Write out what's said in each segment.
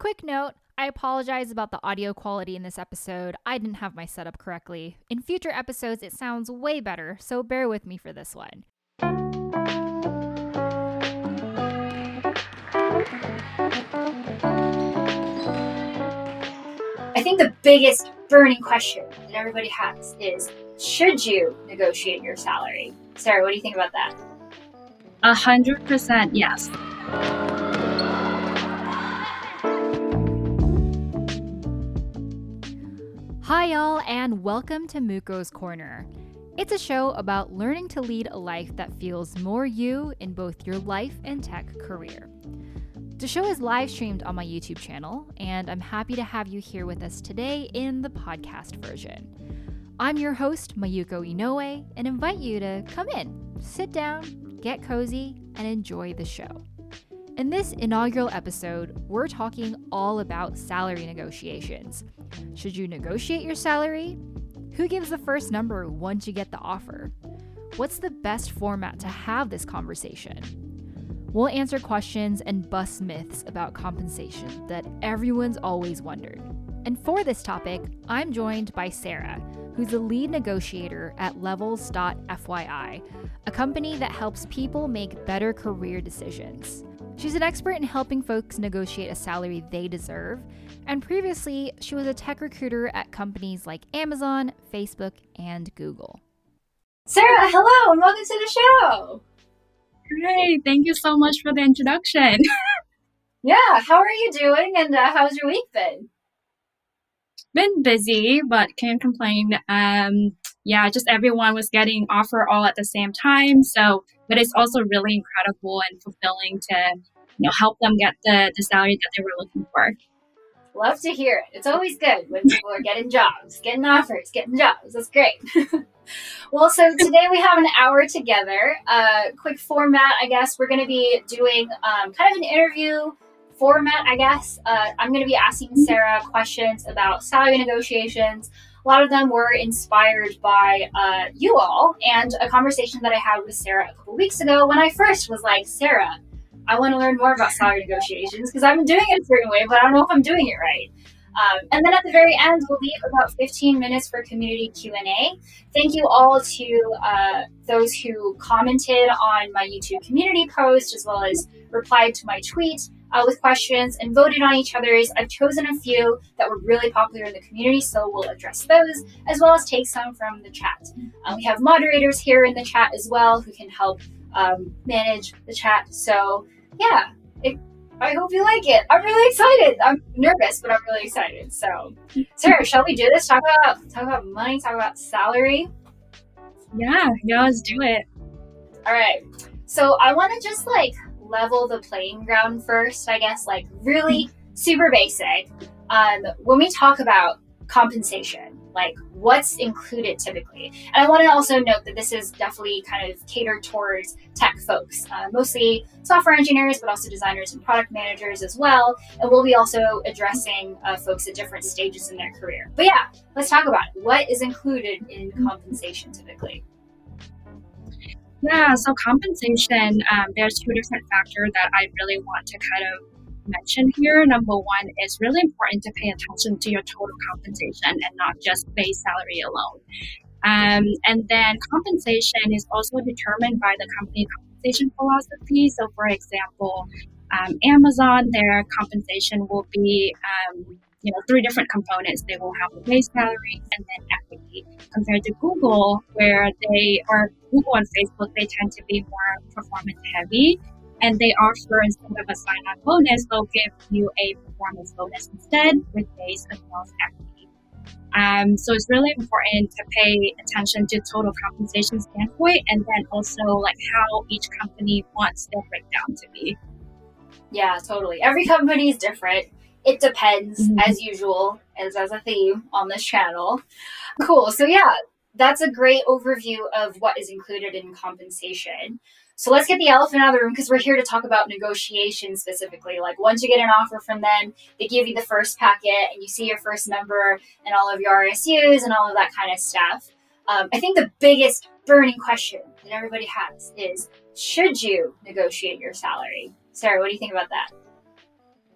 Quick note I apologize about the audio quality in this episode. I didn't have my setup correctly. In future episodes, it sounds way better, so bear with me for this one. I think the biggest burning question that everybody has is should you negotiate your salary? Sarah, what do you think about that? A hundred percent yes. Hi, y'all, and welcome to Muko's Corner. It's a show about learning to lead a life that feels more you in both your life and tech career. The show is live streamed on my YouTube channel, and I'm happy to have you here with us today in the podcast version. I'm your host, Mayuko Inoue, and invite you to come in, sit down, get cozy, and enjoy the show. In this inaugural episode, we're talking all about salary negotiations. Should you negotiate your salary? Who gives the first number once you get the offer? What's the best format to have this conversation? We'll answer questions and bust myths about compensation that everyone's always wondered. And for this topic, I'm joined by Sarah, who's the lead negotiator at Levels.fyi, a company that helps people make better career decisions. She's an expert in helping folks negotiate a salary they deserve, and previously, she was a tech recruiter at companies like Amazon, Facebook, and Google. Sarah, hello, and welcome to the show. Great, thank you so much for the introduction. yeah, how are you doing, and uh, how's your week been? Been busy, but can't complain. Um, yeah, just everyone was getting offer all at the same time. So, but it's also really incredible and fulfilling to, you know, help them get the, the salary that they were looking for. Love to hear it. It's always good when people are getting jobs, getting offers, getting jobs. That's great. well, so today we have an hour together. Uh, quick format, I guess. We're going to be doing um, kind of an interview format, I guess. Uh, I'm going to be asking Sarah questions about salary negotiations, a lot of them were inspired by uh, you all and a conversation that I had with Sarah a couple weeks ago when I first was like, Sarah, I want to learn more about salary negotiations because I've been doing it a certain way, but I don't know if I'm doing it right. Um, and then at the very end, we'll leave about 15 minutes for community Q&A. Thank you all to uh, those who commented on my YouTube community post as well as replied to my tweet uh, with questions and voted on each other's. I've chosen a few that were really popular in the community, so we'll address those as well as take some from the chat. Um, we have moderators here in the chat as well who can help um, manage the chat. So, yeah, it, I hope you like it. I'm really excited. I'm nervous, but I'm really excited. So, Sarah, shall we do this? Talk about talk about money. Talk about salary. Yeah, yeah, let's do it. All right. So I want to just like level the playing ground first, I guess, like really super basic. Um, when we talk about compensation, like what's included typically. And I want to also note that this is definitely kind of catered towards tech folks, uh, mostly software engineers, but also designers and product managers as well. And we'll be also addressing uh, folks at different stages in their career. But yeah, let's talk about it. what is included in compensation typically. Yeah, so compensation, um, there's two different factors that I really want to kind of mention here. Number one, it's really important to pay attention to your total compensation and not just base salary alone. Um, and then compensation is also determined by the company compensation philosophy. So, for example, um, Amazon, their compensation will be um, you know, three different components. They will have a base salary and then equity. Compared to Google, where they are Google and Facebook, they tend to be more performance heavy. And they offer instead of a sign-on bonus, they'll give you a performance bonus instead with base as well as equity. Um, so it's really important to pay attention to total compensation standpoint and then also like how each company wants their breakdown to be. Yeah, totally. Every company is different. It depends, mm-hmm. as usual, as as a theme on this channel. Cool. So yeah, that's a great overview of what is included in compensation. So let's get the elephant out of the room because we're here to talk about negotiation specifically. Like once you get an offer from them, they give you the first packet and you see your first number and all of your RSUs and all of that kind of stuff. Um, I think the biggest burning question that everybody has is should you negotiate your salary? Sarah, what do you think about that?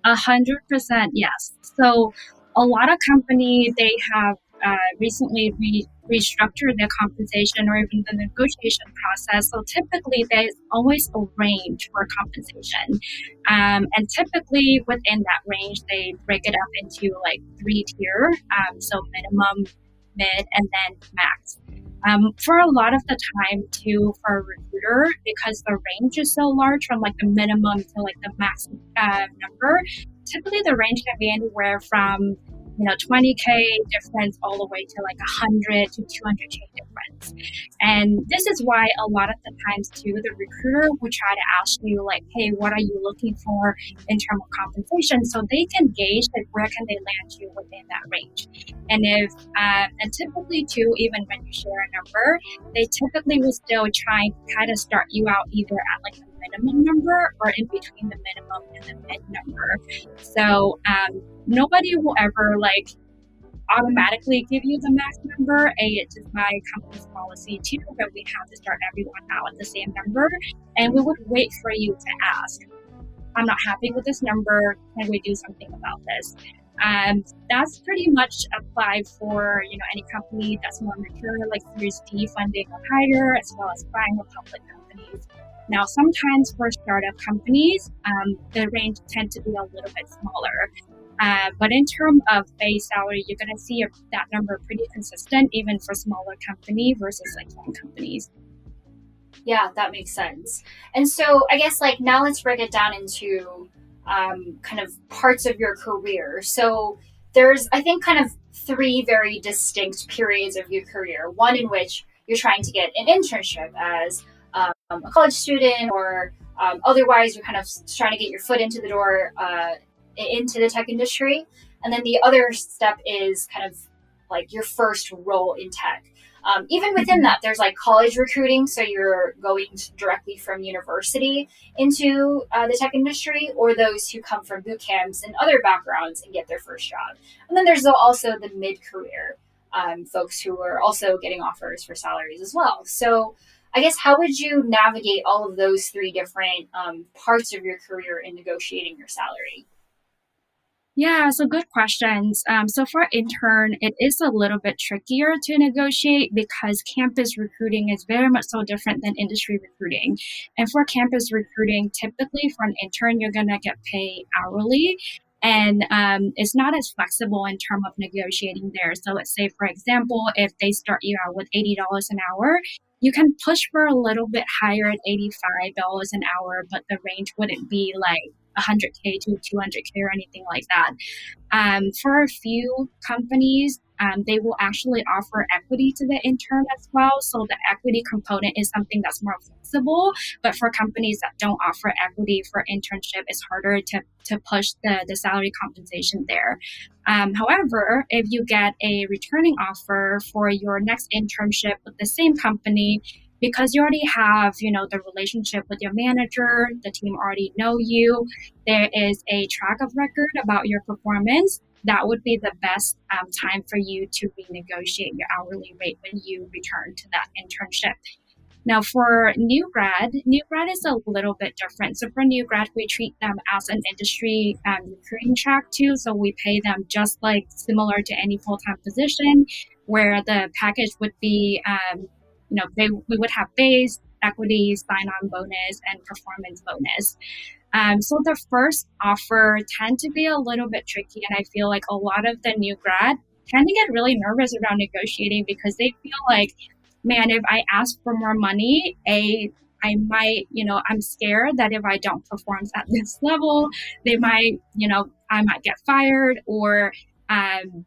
A hundred percent, yes. So a lot of company they have uh, recently re- restructured their compensation or even the negotiation process. So typically there's always a range for compensation. Um, and typically within that range, they break it up into like three tier. Um, so minimum, mid, and then max. Um, for a lot of the time too for a recruiter because the range is so large from like the minimum to like the max uh, number typically the range can be anywhere from you know, 20K difference all the way to like 100 to 200K difference. And this is why a lot of the times too, the recruiter will try to ask you like, hey, what are you looking for in terms of compensation? So they can gauge like where can they land you within that range. And if, uh, and typically too, even when you share a number, they typically will still try to kind of start you out either at like minimum number or in between the minimum and the mid number. So um, nobody will ever like automatically give you the max number. A, it's just my company's policy too that we have to start everyone out at the same number. And we would wait for you to ask, I'm not happy with this number. Can we do something about this? Um, that's pretty much applied for you know any company that's more mature, like Series D funding or higher, as well as buying or public companies. Now, sometimes for startup companies, um, the range tend to be a little bit smaller. Uh, but in terms of base salary, you're going to see that number pretty consistent, even for smaller company versus like small companies. Yeah, that makes sense. And so I guess like now let's break it down into um, kind of parts of your career. So there's, I think, kind of three very distinct periods of your career. One in which you're trying to get an internship as um, a college student or um, otherwise you're kind of trying to get your foot into the door uh, into the tech industry. And then the other step is kind of like your first role in tech. Um, even within that there's like college recruiting so you're going directly from university into uh, the tech industry or those who come from boot camps and other backgrounds and get their first job. And then there's also the mid-career um, folks who are also getting offers for salaries as well. So I guess how would you navigate all of those three different um, parts of your career in negotiating your salary? Yeah, so good questions. Um, so for intern, it is a little bit trickier to negotiate because campus recruiting is very much so different than industry recruiting. And for campus recruiting, typically for an intern, you're going to get paid hourly and um, it's not as flexible in terms of negotiating there. So let's say, for example, if they start you out with $80 an hour, you can push for a little bit higher at $85 an hour, but the range wouldn't be like 100K to 200K or anything like that. Um, for a few companies, um, they will actually offer equity to the intern as well. So the equity component is something that's more flexible. But for companies that don't offer equity for internship, it's harder to, to push the, the salary compensation there. Um, however, if you get a returning offer for your next internship with the same company, because you already have you know the relationship with your manager the team already know you there is a track of record about your performance that would be the best um, time for you to renegotiate your hourly rate when you return to that internship. Now for new grad new grad is a little bit different. So for new grad we treat them as an industry um, recruiting track too. So we pay them just like similar to any full-time position where the package would be um, you know, they, we would have base, equity, sign on bonus, and performance bonus. Um, so the first offer tend to be a little bit tricky, and I feel like a lot of the new grad tend to get really nervous around negotiating because they feel like, man, if I ask for more money, a I might, you know, I'm scared that if I don't perform at this level, they might, you know, I might get fired or um,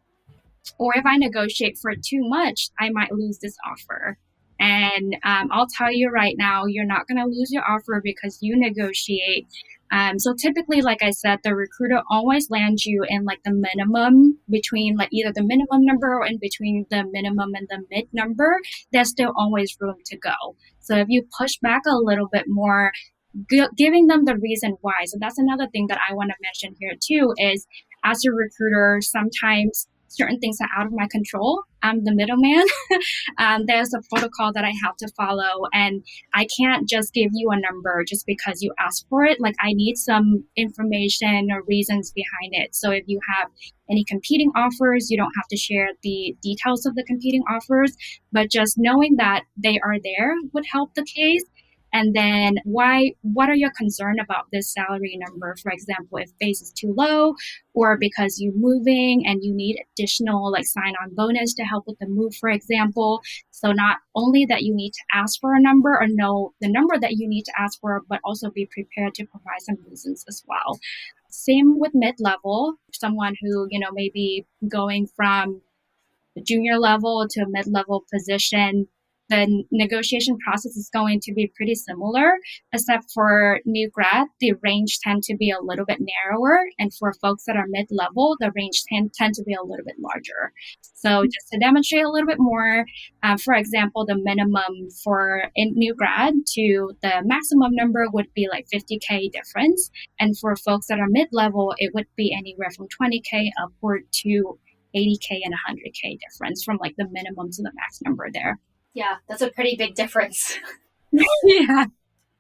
or if I negotiate for too much, I might lose this offer. And um, I'll tell you right now, you're not going to lose your offer because you negotiate. Um, so typically, like I said, the recruiter always lands you in like the minimum between like either the minimum number or in between the minimum and the mid number. There's still always room to go. So if you push back a little bit more, g- giving them the reason why. So that's another thing that I want to mention here too is as a recruiter, sometimes certain things are out of my control I'm the middleman. um, there's a protocol that I have to follow, and I can't just give you a number just because you ask for it. Like, I need some information or reasons behind it. So, if you have any competing offers, you don't have to share the details of the competing offers, but just knowing that they are there would help the case. And then why, what are your concern about this salary number? For example, if base is too low or because you're moving and you need additional like sign on bonus to help with the move, for example. So not only that you need to ask for a number or know the number that you need to ask for, but also be prepared to provide some reasons as well. Same with mid level, someone who, you know, maybe going from the junior level to a mid level position the negotiation process is going to be pretty similar, except for new grad, the range tend to be a little bit narrower. And for folks that are mid-level, the range tend, tend to be a little bit larger. So just to demonstrate a little bit more, uh, for example, the minimum for in new grad to the maximum number would be like 50K difference. And for folks that are mid-level, it would be anywhere from 20K upward to 80K and 100K difference from like the minimum to the max number there. Yeah, that's a pretty big difference. yeah.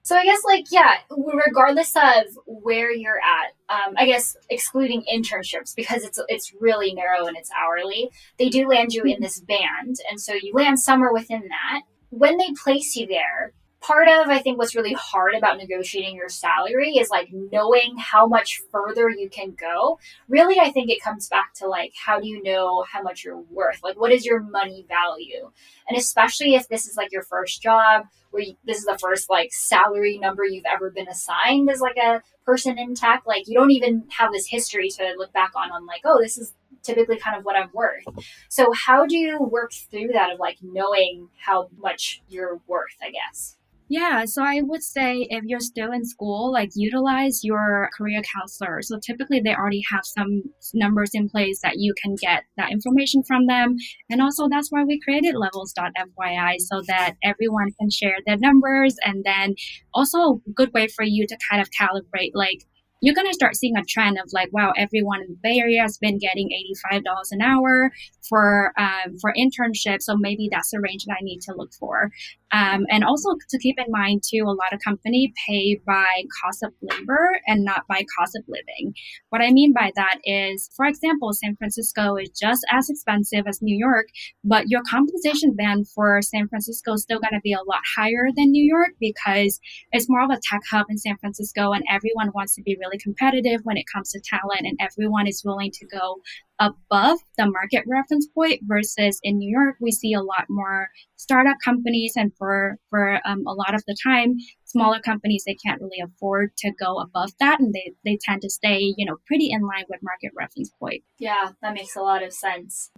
So I guess like yeah, regardless of where you're at, um, I guess excluding internships because it's it's really narrow and it's hourly, they do land you in this band, and so you land somewhere within that. When they place you there, part of I think what's really hard about negotiating your salary is like knowing how much further you can go. Really, I think it comes back to like how do you know how much you're worth? Like what is your money value? And especially if this is like your first job where you, this is the first like salary number you've ever been assigned as like a person in tech, like you don't even have this history to look back on on like, oh, this is typically kind of what I'm worth. So how do you work through that of like knowing how much you're worth, I guess? Yeah, so I would say if you're still in school, like utilize your career counselor. So typically they already have some numbers in place that you can get that information from them. And also that's why we created levels.fyi so that everyone can share their numbers and then also a good way for you to kind of calibrate like you're going to start seeing a trend of like, wow, everyone in the Bay Area has been getting $85 an hour for, um, for internships. So maybe that's the range that I need to look for. Um, and also to keep in mind too, a lot of company pay by cost of labor and not by cost of living. What I mean by that is, for example, San Francisco is just as expensive as New York, but your compensation band for San Francisco is still going to be a lot higher than New York because it's more of a tech hub in San Francisco and everyone wants to be really competitive when it comes to talent and everyone is willing to go above the market reference point versus in New York, we see a lot more startup companies. And for, for um, a lot of the time, smaller companies, they can't really afford to go above that. And they, they tend to stay, you know, pretty in line with market reference point. Yeah, that makes a lot of sense.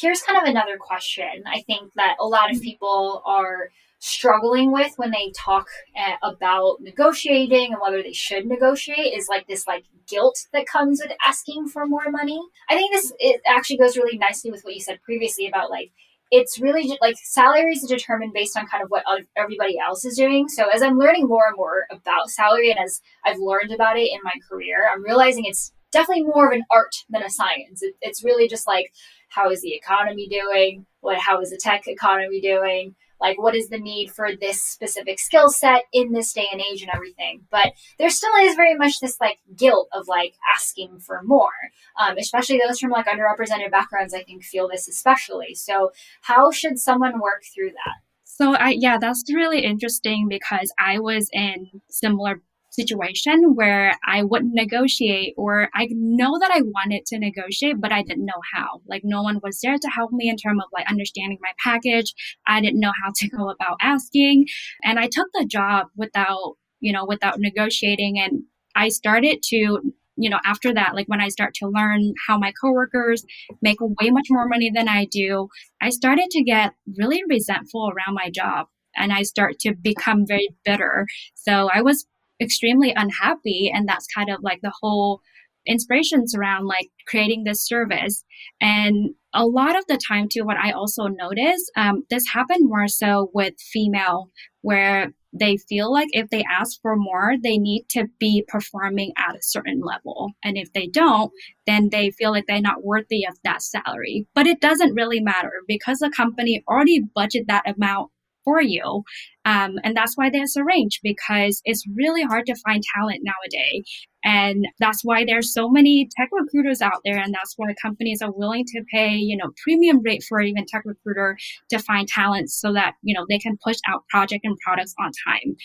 Here's kind of another question. I think that a lot of people are struggling with when they talk uh, about negotiating and whether they should negotiate is like this like guilt that comes with asking for more money. I think this it actually goes really nicely with what you said previously about like it's really like salaries are determined based on kind of what everybody else is doing. So as I'm learning more and more about salary and as I've learned about it in my career, I'm realizing it's definitely more of an art than a science. It, it's really just like how is the economy doing? What how is the tech economy doing? Like what is the need for this specific skill set in this day and age and everything. But there still is very much this like guilt of like asking for more. Um, especially those from like underrepresented backgrounds i think feel this especially. So how should someone work through that? So I yeah, that's really interesting because I was in similar situation where I wouldn't negotiate or I know that I wanted to negotiate, but I didn't know how. Like no one was there to help me in terms of like understanding my package. I didn't know how to go about asking. And I took the job without, you know, without negotiating. And I started to you know, after that, like when I start to learn how my coworkers make way much more money than I do, I started to get really resentful around my job and I start to become very bitter. So I was extremely unhappy. And that's kind of like the whole inspirations around like creating this service. And a lot of the time too, what I also notice, um, this happened more so with female, where they feel like if they ask for more, they need to be performing at a certain level. And if they don't, then they feel like they're not worthy of that salary. But it doesn't really matter because the company already budget that amount for you. Um, and that's why there's a range because it's really hard to find talent nowadays. And that's why there's so many tech recruiters out there. And that's why companies are willing to pay, you know, premium rate for even tech recruiter to find talent so that, you know, they can push out project and products on time.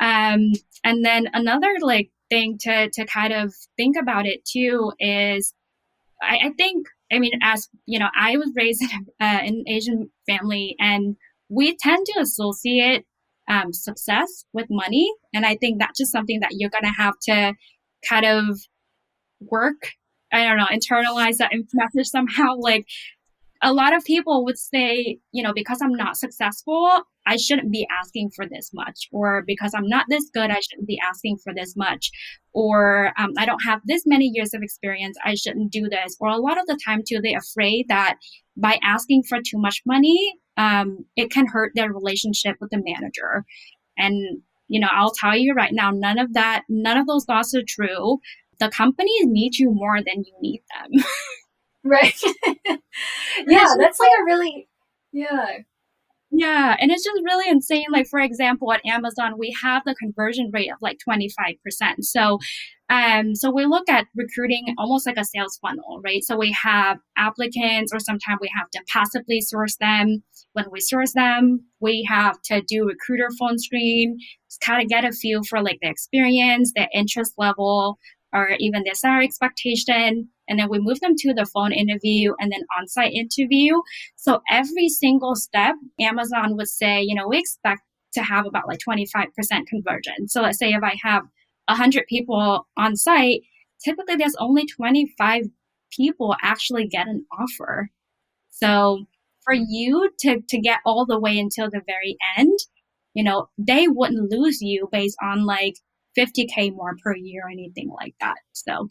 Um, and then another like thing to, to kind of think about it too is I, I think, I mean, as you know, I was raised in an Asian family and we tend to associate um, success with money. And I think that's just something that you're going to have to kind of work, I don't know, internalize that message somehow. Like a lot of people would say, you know, because I'm not successful, I shouldn't be asking for this much. Or because I'm not this good, I shouldn't be asking for this much. Or um, I don't have this many years of experience, I shouldn't do this. Or a lot of the time, too, they're afraid that by asking for too much money, um, it can hurt their relationship with the manager. And, you know, I'll tell you right now, none of that, none of those thoughts are true. The companies need you more than you need them. right. yeah, that's like a really, yeah. Yeah, and it's just really insane. Like, for example, at Amazon, we have the conversion rate of like 25%. So um, so we look at recruiting almost like a sales funnel, right? So we have applicants, or sometimes we have to passively source them. When we source them, we have to do recruiter phone screen, kind of get a feel for like the experience, their interest level, or even their salary expectation. And then we move them to the phone interview and then on site interview. So every single step, Amazon would say, you know, we expect to have about like 25% conversion. So let's say if I have 100 people on site, typically there's only 25 people actually get an offer. So for you to, to get all the way until the very end, you know, they wouldn't lose you based on like 50K more per year or anything like that. So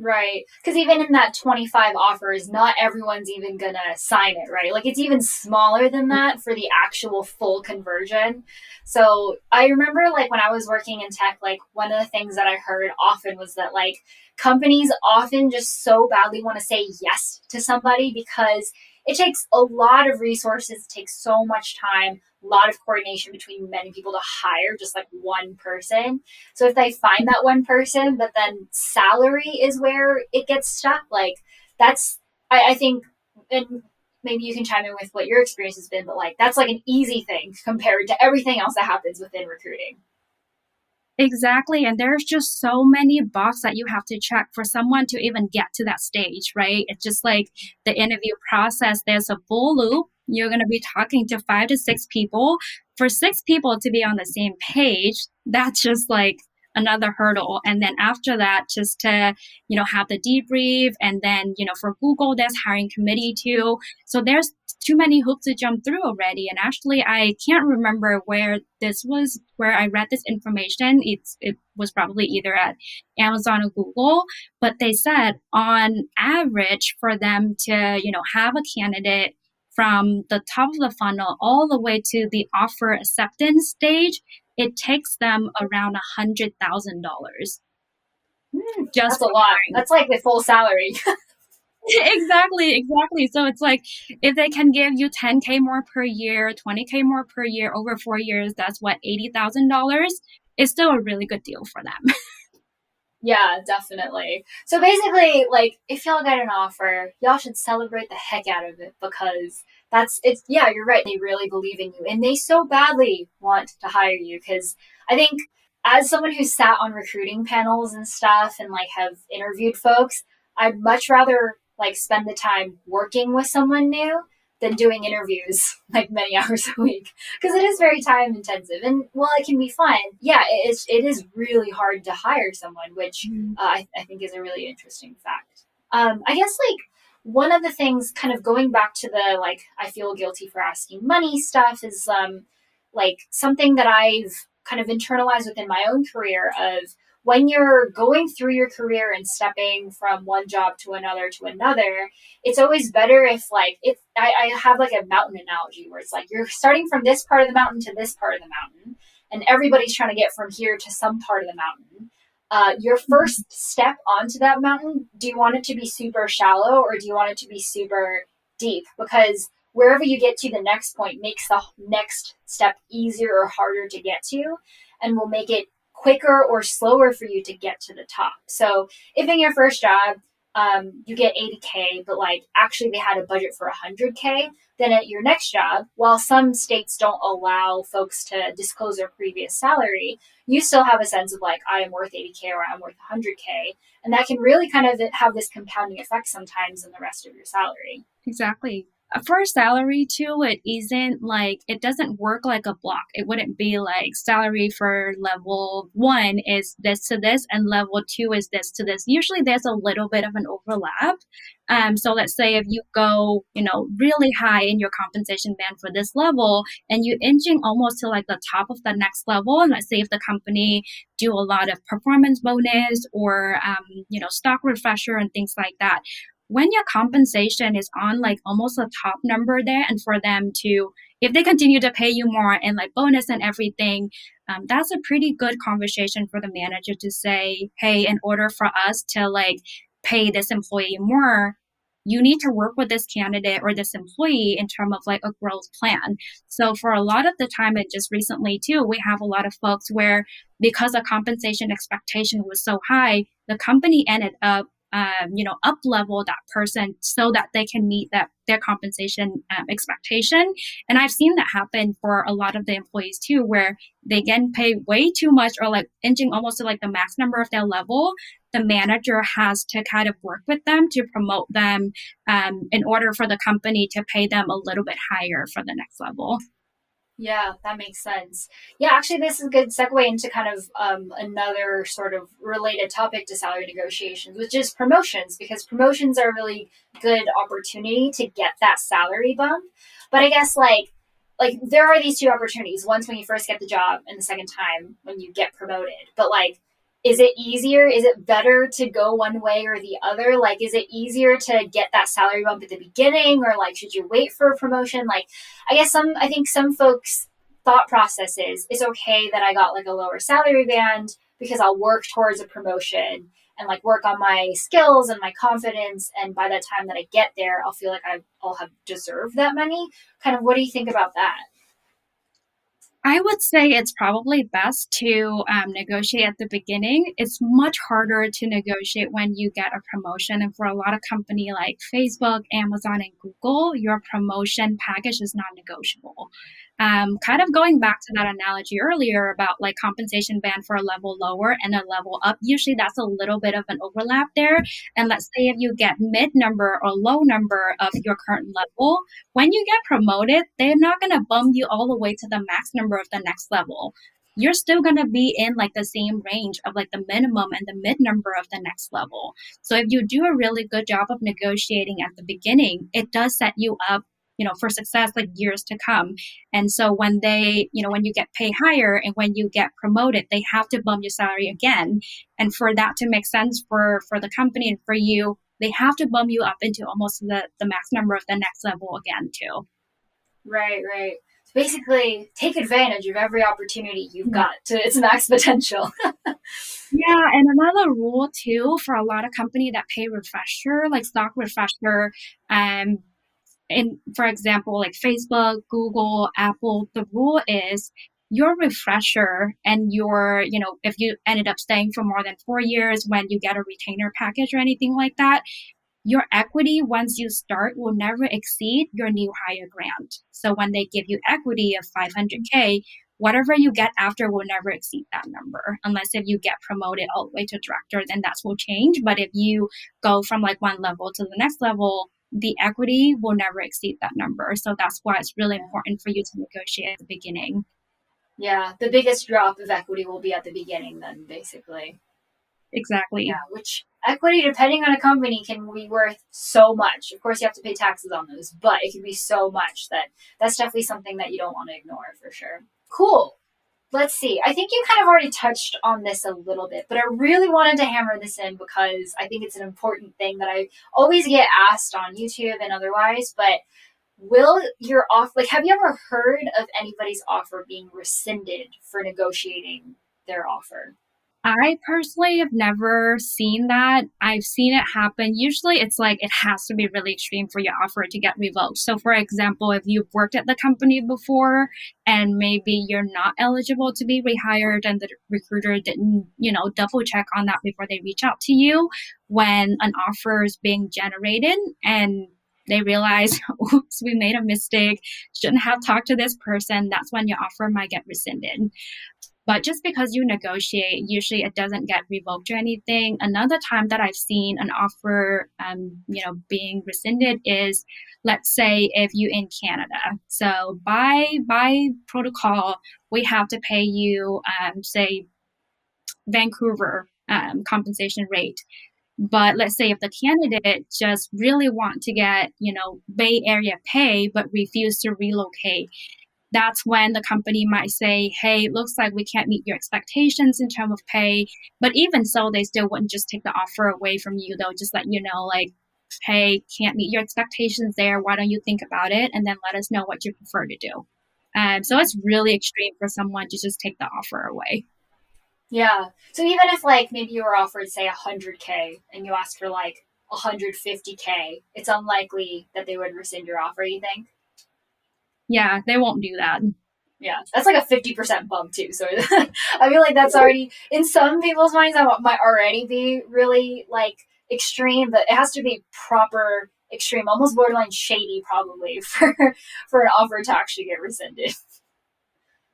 Right. Because even in that 25 offers, not everyone's even going to sign it, right? Like it's even smaller than mm. that for the actual full conversion. So I remember like when I was working in tech, like one of the things that I heard often was that like companies often just so badly want to say yes to somebody because it takes a lot of resources, it takes so much time, lot of coordination between many people to hire just like one person. So if they find that one person, but then salary is where it gets stuck, like that's, I, I think, and maybe you can chime in with what your experience has been, but like that's like an easy thing compared to everything else that happens within recruiting. Exactly. And there's just so many boxes that you have to check for someone to even get to that stage, right? It's just like the interview process, there's a full loop you're going to be talking to five to six people. For six people to be on the same page, that's just like another hurdle. And then after that, just to, you know, have the debrief. And then, you know, for Google, there's hiring committee too. So there's too many hoops to jump through already. And actually, I can't remember where this was, where I read this information. It's, it was probably either at Amazon or Google, but they said on average for them to, you know, have a candidate from the top of the funnel all the way to the offer acceptance stage, it takes them around a hundred thousand dollars. Hmm, just a lot. That's like the full salary. exactly, exactly. So it's like if they can give you 10k more per year, 20k more per year over four years, that's what eighty thousand dollars. It's still a really good deal for them. Yeah, definitely. So basically, like, if y'all get an offer, y'all should celebrate the heck out of it because that's it's. Yeah, you're right. They really believe in you, and they so badly want to hire you. Because I think, as someone who's sat on recruiting panels and stuff, and like have interviewed folks, I'd much rather like spend the time working with someone new than doing interviews like many hours a week because it is very time intensive and while it can be fun yeah it is it is really hard to hire someone which mm. uh, I, I, think is a really interesting fact um, i guess like one of the things kind of going back to the like i feel guilty for asking money stuff is um like something that i've kind of internalized within my own career of when you're going through your career and stepping from one job to another to another, it's always better if like if I, I have like a mountain analogy where it's like you're starting from this part of the mountain to this part of the mountain. and everybody's trying to get from here to some part of the mountain. Uh, your mm-hmm. first step onto that mountain, do you want it to be super shallow or do you want it to be super deep? Because wherever you get to the next point makes the next step easier or harder to get to and will make it quicker or slower for you to get to the top. So if in your first job um, you get 80k, but like actually they had a budget for 100k, then at your next job, while some states don't allow folks to disclose their previous salary, you still have a sense of like I am worth 80k or I'm worth 100k, and that can really kind of have this compounding effect sometimes in the rest of your salary. Exactly for salary too, it isn't like it doesn't work like a block. It wouldn't be like salary for level one is this to this, and level two is this to this. Usually, there's a little bit of an overlap. Um, so let's say if you go, you know, really high in your compensation band for this level, and you're inching almost to like the top of the next level, and let's say if the company do a lot of performance bonus or um, you know stock refresher and things like that when your compensation is on like almost a top number there and for them to if they continue to pay you more and like bonus and everything um, that's a pretty good conversation for the manager to say hey in order for us to like pay this employee more you need to work with this candidate or this employee in terms of like a growth plan. So for a lot of the time, and just recently too, we have a lot of folks where because the compensation expectation was so high, the company ended up um, you know, up level that person so that they can meet that their compensation um, expectation. And I've seen that happen for a lot of the employees too, where they get paid way too much or like inching almost to like the max number of their level. The manager has to kind of work with them to promote them um, in order for the company to pay them a little bit higher for the next level. Yeah, that makes sense. Yeah, actually, this is a good segue into kind of um, another sort of related topic to salary negotiations, which is promotions, because promotions are a really good opportunity to get that salary bump. But I guess like like there are these two opportunities: once when you first get the job, and the second time when you get promoted. But like is it easier is it better to go one way or the other? Like is it easier to get that salary bump at the beginning or like should you wait for a promotion? Like i guess some i think some folks thought process is it's okay that i got like a lower salary band because i'll work towards a promotion and like work on my skills and my confidence and by the time that i get there i'll feel like i'll have deserved that money. Kind of what do you think about that I would say it's probably best to um, negotiate at the beginning. It's much harder to negotiate when you get a promotion. And for a lot of company like Facebook, Amazon, and Google, your promotion package is non negotiable. Um, kind of going back to that analogy earlier about like compensation band for a level lower and a level up, usually that's a little bit of an overlap there. And let's say if you get mid number or low number of your current level, when you get promoted, they're not going to bump you all the way to the max number of the next level you're still going to be in like the same range of like the minimum and the mid number of the next level. So if you do a really good job of negotiating at the beginning, it does set you up you know for success like years to come. And so when they you know when you get paid higher and when you get promoted they have to bump your salary again. And for that to make sense for for the company and for you they have to bump you up into almost the the max number of the next level again too. Right right. So basically take advantage of every opportunity you've got to its max potential. Yeah and another rule too for a lot of company that pay refresher like stock refresher um in for example like facebook google apple the rule is your refresher and your you know if you ended up staying for more than four years when you get a retainer package or anything like that your equity once you start will never exceed your new hire grant. So when they give you equity of 500k whatever you get after will never exceed that number unless if you get promoted all the way to director then that will change. But if you go from like one level to the next level the equity will never exceed that number. So that's why it's really important for you to negotiate at the beginning. Yeah, the biggest drop of equity will be at the beginning, then basically. Exactly. Yeah, which equity, depending on a company, can be worth so much. Of course, you have to pay taxes on those, but it can be so much that that's definitely something that you don't want to ignore for sure. Cool let's see. I think you kind of already touched on this a little bit, but I really wanted to hammer this in because I think it's an important thing that I always get asked on YouTube and otherwise. But will your offer like have you ever heard of anybody's offer being rescinded for negotiating their offer I personally have never seen that. I've seen it happen. Usually it's like it has to be really extreme for your offer to get revoked. So, for example, if you've worked at the company before and maybe you're not eligible to be rehired and the recruiter didn't, you know, double check on that before they reach out to you when an offer is being generated and they realize, oops, we made a mistake, shouldn't have talked to this person, that's when your offer might get rescinded. But just because you negotiate, usually it doesn't get revoked or anything. Another time that I've seen an offer, um, you know, being rescinded is, let's say, if you in Canada. So by by protocol, we have to pay you, um, say, Vancouver um, compensation rate. But let's say if the candidate just really want to get, you know, Bay Area pay, but refuse to relocate, that's when the company might say, hey, looks like we can't meet your expectations in terms of pay. But even so, they still wouldn't just take the offer away from you. They'll just let you know, like, hey, can't meet your expectations there. Why don't you think about it? And then let us know what you prefer to do. Um, so it's really extreme for someone to just take the offer away. Yeah. So even if like maybe you were offered say 100k and you asked for like 150k, it's unlikely that they would rescind your offer. You think? Yeah, they won't do that. Yeah, that's like a 50% bump too. So I feel like that's already, in some people's minds, that might already be really like extreme, but it has to be proper extreme, almost borderline shady probably for, for an offer to actually get rescinded.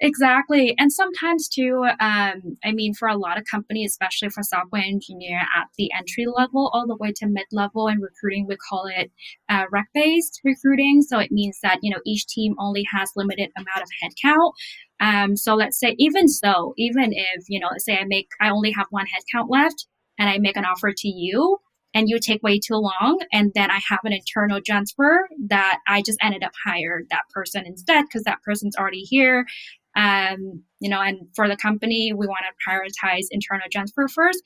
Exactly. And sometimes too, um, I mean, for a lot of companies, especially for software engineer at the entry level all the way to mid level in recruiting, we call it uh, rec based recruiting. So it means that, you know, each team only has limited amount of headcount. Um, so let's say, even so, even if, you know, say I make, I only have one headcount left and I make an offer to you, and you take way too long and then i have an internal transfer that i just ended up hired that person instead because that person's already here um, you know, and for the company, we want to prioritize internal transfer first.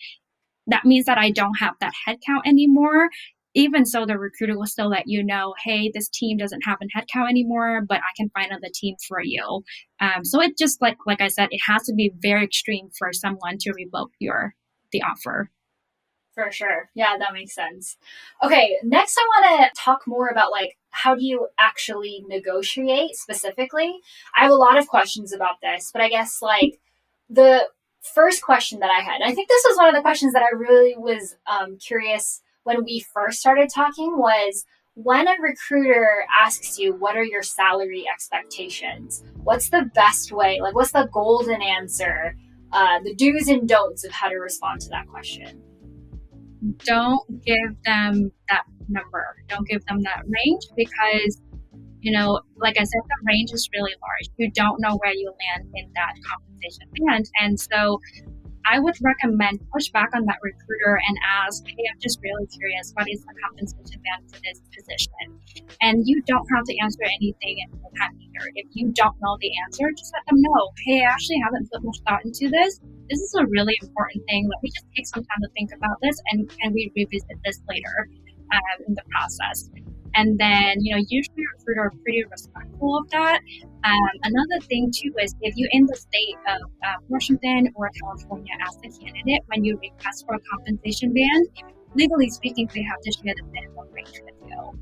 That means that I don't have that headcount anymore. Even so, the recruiter will still let you know, hey, this team doesn't have a headcount anymore, but I can find another team for you. Um, so it just like like I said, it has to be very extreme for someone to revoke your the offer. For sure. Yeah, that makes sense. Okay, next I want to talk more about like how do you actually negotiate specifically? I have a lot of questions about this, but I guess like the first question that I had, I think this was one of the questions that I really was um, curious when we first started talking was when a recruiter asks you what are your salary expectations what's the best way like what's the golden answer uh, the do's and don'ts of how to respond to that question don't give them that number. Don't give them that range because, you know, like I said, the range is really large. You don't know where you land in that compensation band. And so I would recommend push back on that recruiter and ask, hey, I'm just really curious, what is the compensation band for this position? And you don't have to answer anything in the time either. If you don't know the answer, just let them know, hey, I actually haven't put much thought into this. This is a really important thing. Let me just take some time to think about this and can we revisit this later um, in the process? And then, you know, usually recruiters are pretty respectful of that. Um, another thing too is if you're in the state of uh, Washington or California as a candidate, when you request for a compensation band, legally speaking, they have to share the minimum wage with you.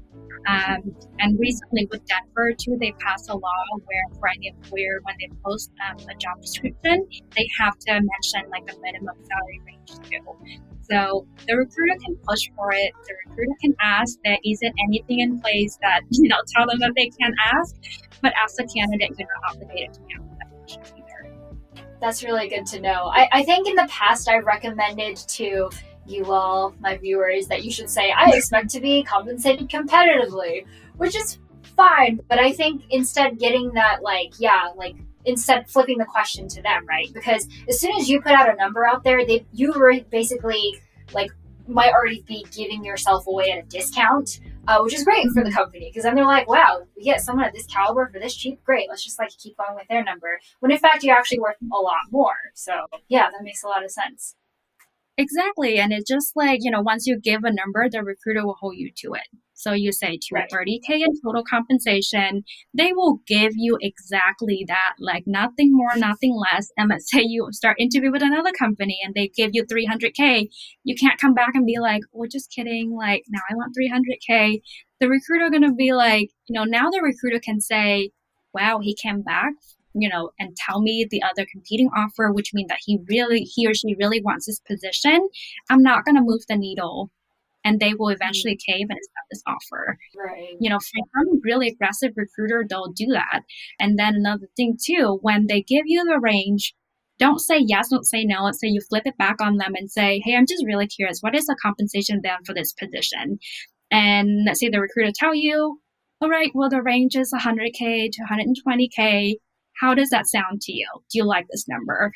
Um, and recently with Denver too, they passed a law where for any employer, when they post um, a job description, they have to mention like a minimum salary range too. So the recruiter can push for it. The recruiter can ask that isn't anything in place that, you know, tell them that they can ask. But as a candidate, you're not obligated to answer that question either. That's really good to know. I, I think in the past I've recommended to you all, my viewers, that you should say, I expect to be compensated competitively, which is fine. But I think instead getting that, like, yeah, like instead flipping the question to them, right? Because as soon as you put out a number out there, they you were basically like might already be giving yourself away at a discount, uh, which is great for the company because then they're like, wow, we get someone at this caliber for this cheap, great. Let's just like keep going with their number. When in fact you're actually worth a lot more. So yeah, that makes a lot of sense. Exactly, and it's just like you know, once you give a number, the recruiter will hold you to it. So you say to 30K in total compensation, they will give you exactly that, like nothing more, nothing less. And let's say you start interview with another company and they give you 300K. You can't come back and be like, we're just kidding. Like, now I want 300K. The recruiter going to be like, you know, now the recruiter can say, wow, he came back you know, and tell me the other competing offer, which means that he really, he or she really wants this position, I'm not going to move the needle and they will eventually mm-hmm. cave and accept this offer. Right. You know, for some really aggressive recruiter, they'll do that. And then another thing too, when they give you the range, don't say yes, don't say no. Let's say you flip it back on them and say, Hey, I'm just really curious. What is the compensation then for this position? And let's say the recruiter tell you, all right, well, the range is 100K to 120K. How does that sound to you? Do you like this number?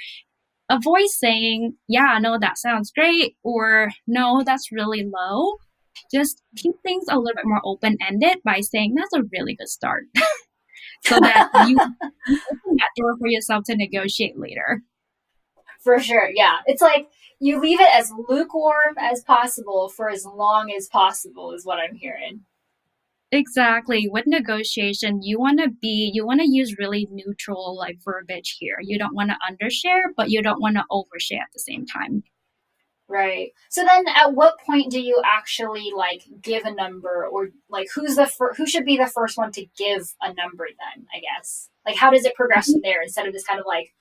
avoid saying, yeah, no, that sounds great, or no, that's really low. Just keep things a little bit more open ended by saying that's a really good start. so that you open that door for yourself to negotiate later. For sure, yeah. It's like you leave it as lukewarm as possible for as long as possible, is what I'm hearing. Exactly. With negotiation, you want to be, you want to use really neutral like verbiage here. You don't want to undershare, but you don't want to overshare at the same time. Right. So then at what point do you actually like give a number or like who's the fir- who should be the first one to give a number then, I guess? Like how does it progress from there instead of this kind of like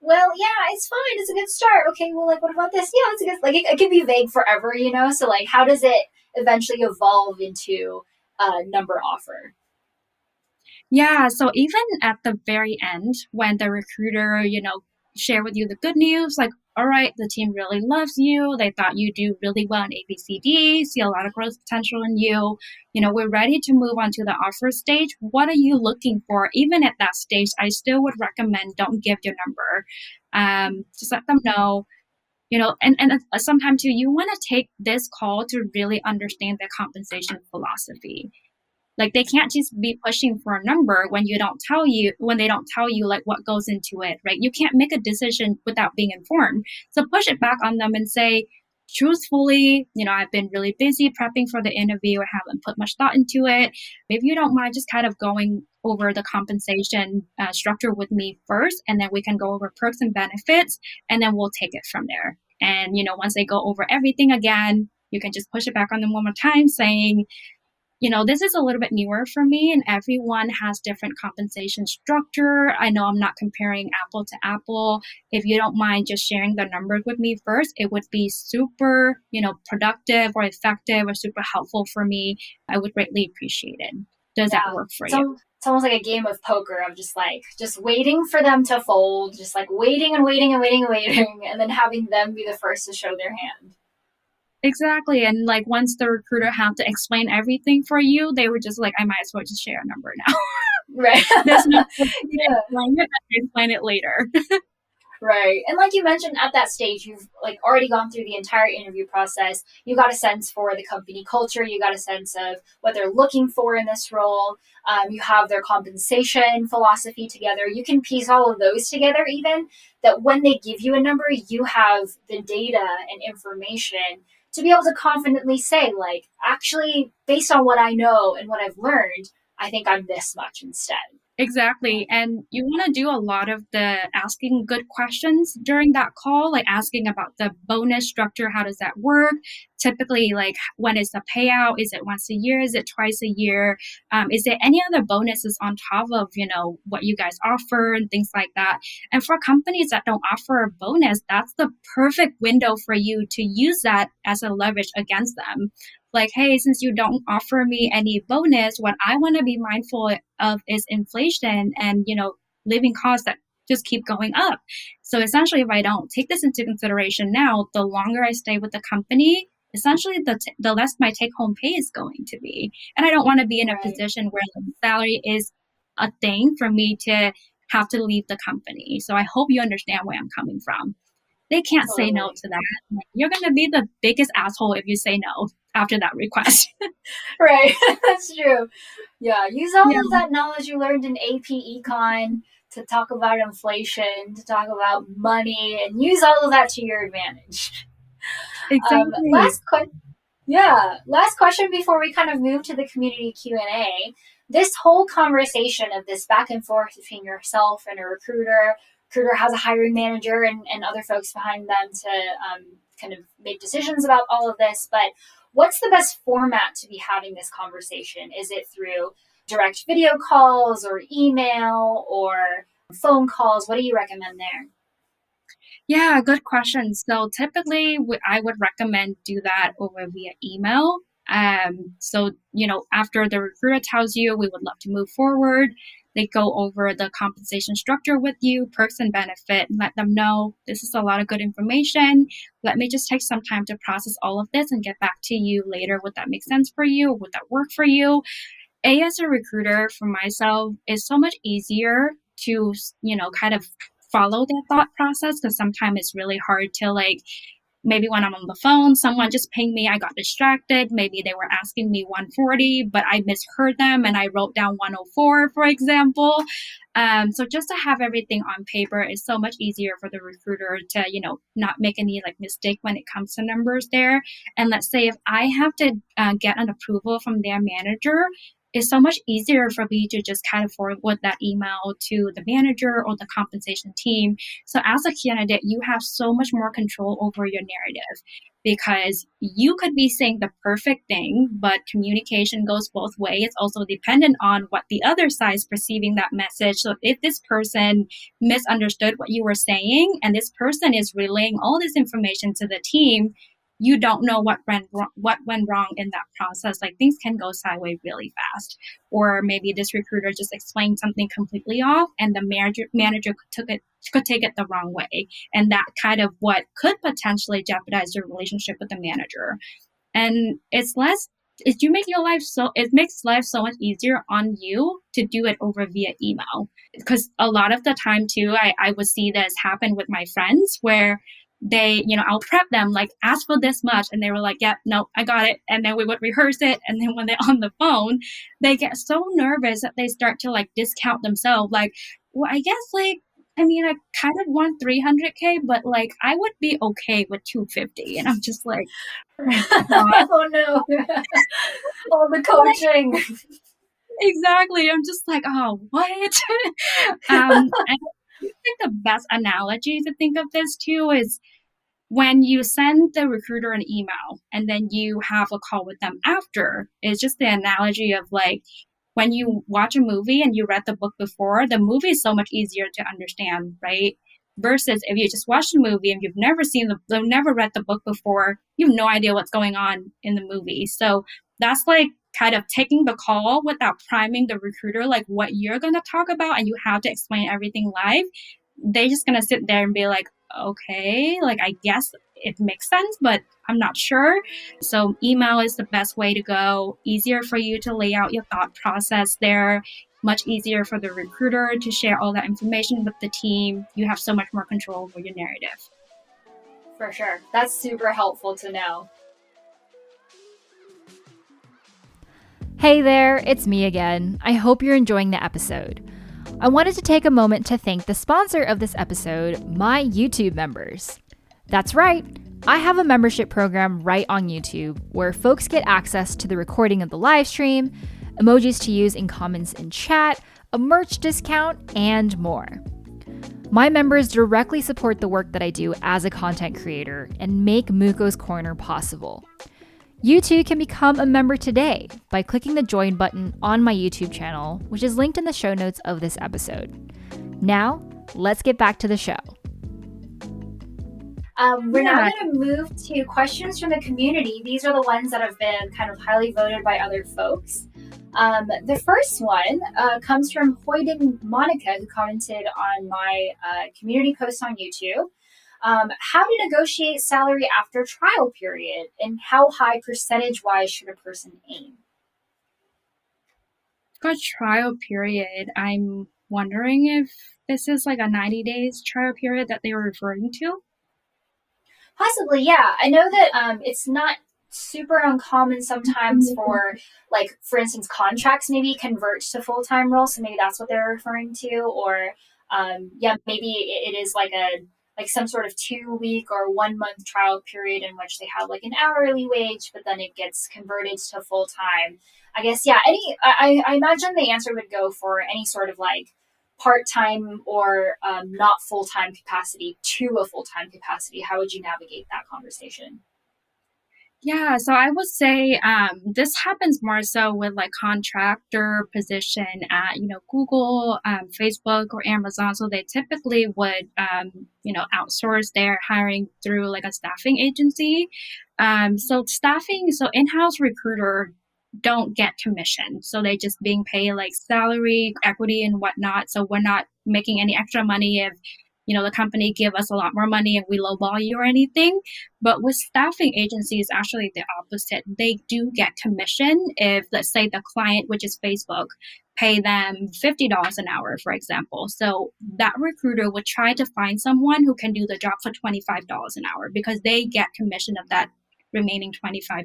well, yeah, it's fine. It's a good start. Okay, well, like, what about this? Yeah, it's a good. Like, it, it can be vague forever, you know. So, like, how does it eventually evolve into uh, number offer. Yeah, so even at the very end, when the recruiter, you know, share with you the good news, like, all right, the team really loves you. They thought you do really well in ABCD, see a lot of growth potential in you. You know, we're ready to move on to the offer stage. What are you looking for? Even at that stage, I still would recommend don't give your number. Um, just let them know you know and and uh, sometimes too you want to take this call to really understand the compensation philosophy like they can't just be pushing for a number when you don't tell you when they don't tell you like what goes into it right you can't make a decision without being informed so push it back on them and say truthfully, you know, I've been really busy prepping for the interview. I haven't put much thought into it. Maybe you don't mind just kind of going over the compensation uh, structure with me first, and then we can go over perks and benefits, and then we'll take it from there. And, you know, once they go over everything again, you can just push it back on them one more time saying, you know, this is a little bit newer for me and everyone has different compensation structure. I know I'm not comparing apple to apple. If you don't mind just sharing the numbers with me first, it would be super, you know, productive or effective or super helpful for me. I would greatly appreciate it. Does yeah. that work for so, you? It's almost like a game of poker of just like just waiting for them to fold, just like waiting and waiting and waiting and waiting, and then having them be the first to show their hand. Exactly. And like once the recruiter had to explain everything for you, they were just like, I might as well just share a number now. right. There's no yeah. explain it, explain it later. Right. And like you mentioned at that stage, you've like already gone through the entire interview process. You got a sense for the company culture, you got a sense of what they're looking for in this role. Um, you have their compensation philosophy together. You can piece all of those together, even that when they give you a number, you have the data and information to be able to confidently say, like, actually, based on what I know and what I've learned, I think I'm this much instead. Exactly. And you want to do a lot of the asking good questions during that call, like asking about the bonus structure. How does that work? Typically, like when is the payout? Is it once a year? Is it twice a year? Um, is there any other bonuses on top of, you know, what you guys offer and things like that? And for companies that don't offer a bonus, that's the perfect window for you to use that as a leverage against them like, hey, since you don't offer me any bonus, what I want to be mindful of is inflation and, you know, living costs that just keep going up. So essentially, if I don't take this into consideration now, the longer I stay with the company, essentially the, t- the less my take home pay is going to be. And I don't want to be in a right. position where the salary is a thing for me to have to leave the company. So I hope you understand where I'm coming from. They can't totally. say no to that. You're going to be the biggest asshole if you say no after that request. right. That's true. Yeah. Use all yeah. of that knowledge you learned in AP Econ to talk about inflation, to talk about money, and use all of that to your advantage. Exactly. Um, last question. Yeah. Last question before we kind of move to the community Q and A. This whole conversation of this back and forth between yourself and a recruiter, recruiter has a hiring manager and, and other folks behind them to um, kind of make decisions about all of this. But what's the best format to be having this conversation? Is it through direct video calls or email or phone calls? What do you recommend there? Yeah, good question. So typically, I would recommend do that over via email. Um, so you know, after the recruiter tells you we would love to move forward, they go over the compensation structure with you, perks and benefit, and let them know this is a lot of good information. Let me just take some time to process all of this and get back to you later. Would that make sense for you? Would that work for you? A as a recruiter for myself is so much easier to, you know, kind of follow that thought process because sometimes it's really hard to like maybe when I'm on the phone, someone just pinged me, I got distracted. Maybe they were asking me 140, but I misheard them and I wrote down 104, for example. Um, so just to have everything on paper is so much easier for the recruiter to, you know, not make any like mistake when it comes to numbers there. And let's say if I have to uh, get an approval from their manager, it's so much easier for me to just kind of forward that email to the manager or the compensation team. So as a candidate, you have so much more control over your narrative because you could be saying the perfect thing, but communication goes both ways. It's also dependent on what the other side is perceiving that message. So if this person misunderstood what you were saying and this person is relaying all this information to the team, you don't know what went wrong, what went wrong in that process. Like things can go sideways really fast, or maybe this recruiter just explained something completely off, and the manager manager took it could take it the wrong way, and that kind of what could potentially jeopardize your relationship with the manager. And it's less it you make your life so it makes life so much easier on you to do it over via email because a lot of the time too I, I would see this happen with my friends where they, you know, I'll prep them like ask for this much, and they were like, "Yep, yeah, no, I got it." And then we would rehearse it, and then when they're on the phone, they get so nervous that they start to like discount themselves. Like, well, I guess like I mean, I kind of want 300k, but like I would be okay with 250. And I'm just like, oh no, all the coaching. exactly. I'm just like, oh, what? um, I think the best analogy to think of this too is when you send the recruiter an email and then you have a call with them after, it's just the analogy of like when you watch a movie and you read the book before, the movie is so much easier to understand, right? Versus if you just watch the movie and you've never seen the, never read the book before, you have no idea what's going on in the movie. So that's like kind of taking the call without priming the recruiter like what you're going to talk about and you have to explain everything live They're just going to sit there and be like okay like i guess it makes sense but i'm not sure. So email is the best way to go. Easier for you to lay out your thought process there. Much easier for the recruiter to share all that information with the team. You have so much more control over your narrative. For sure. That's super helpful to know. Hey there, it's me again. I hope you're enjoying the episode. I wanted to take a moment to thank the sponsor of this episode, my YouTube members. That's right, I have a membership program right on YouTube where folks get access to the recording of the live stream, emojis to use in comments and chat, a merch discount, and more. My members directly support the work that I do as a content creator and make Muko's Corner possible. You too can become a member today by clicking the join button on my YouTube channel, which is linked in the show notes of this episode. Now, let's get back to the show. Um, we're yeah. now going to move to questions from the community. These are the ones that have been kind of highly voted by other folks. Um, the first one uh, comes from Hoyden Monica, who commented on my uh, community post on YouTube. Um, how to negotiate salary after trial period, and how high percentage wise should a person aim? Got trial period. I'm wondering if this is like a 90 days trial period that they were referring to. Possibly, yeah. I know that um, it's not super uncommon sometimes mm-hmm. for like for instance contracts maybe convert to full-time roles so maybe that's what they're referring to or um, yeah maybe it is like a like some sort of two week or one month trial period in which they have like an hourly wage, but then it gets converted to full time. I guess, yeah, any, I, I imagine the answer would go for any sort of like part time or um, not full time capacity to a full time capacity. How would you navigate that conversation? Yeah, so I would say um, this happens more so with like contractor position at you know Google, um, Facebook, or Amazon. So they typically would um, you know outsource their hiring through like a staffing agency. Um, so staffing, so in-house recruiter don't get commission, so they just being paid like salary, equity, and whatnot. So we're not making any extra money if you know, the company give us a lot more money and we lowball you or anything. But with staffing agencies, actually the opposite. They do get commission if, let's say, the client, which is Facebook, pay them $50 an hour, for example. So that recruiter would try to find someone who can do the job for $25 an hour because they get commission of that remaining $25.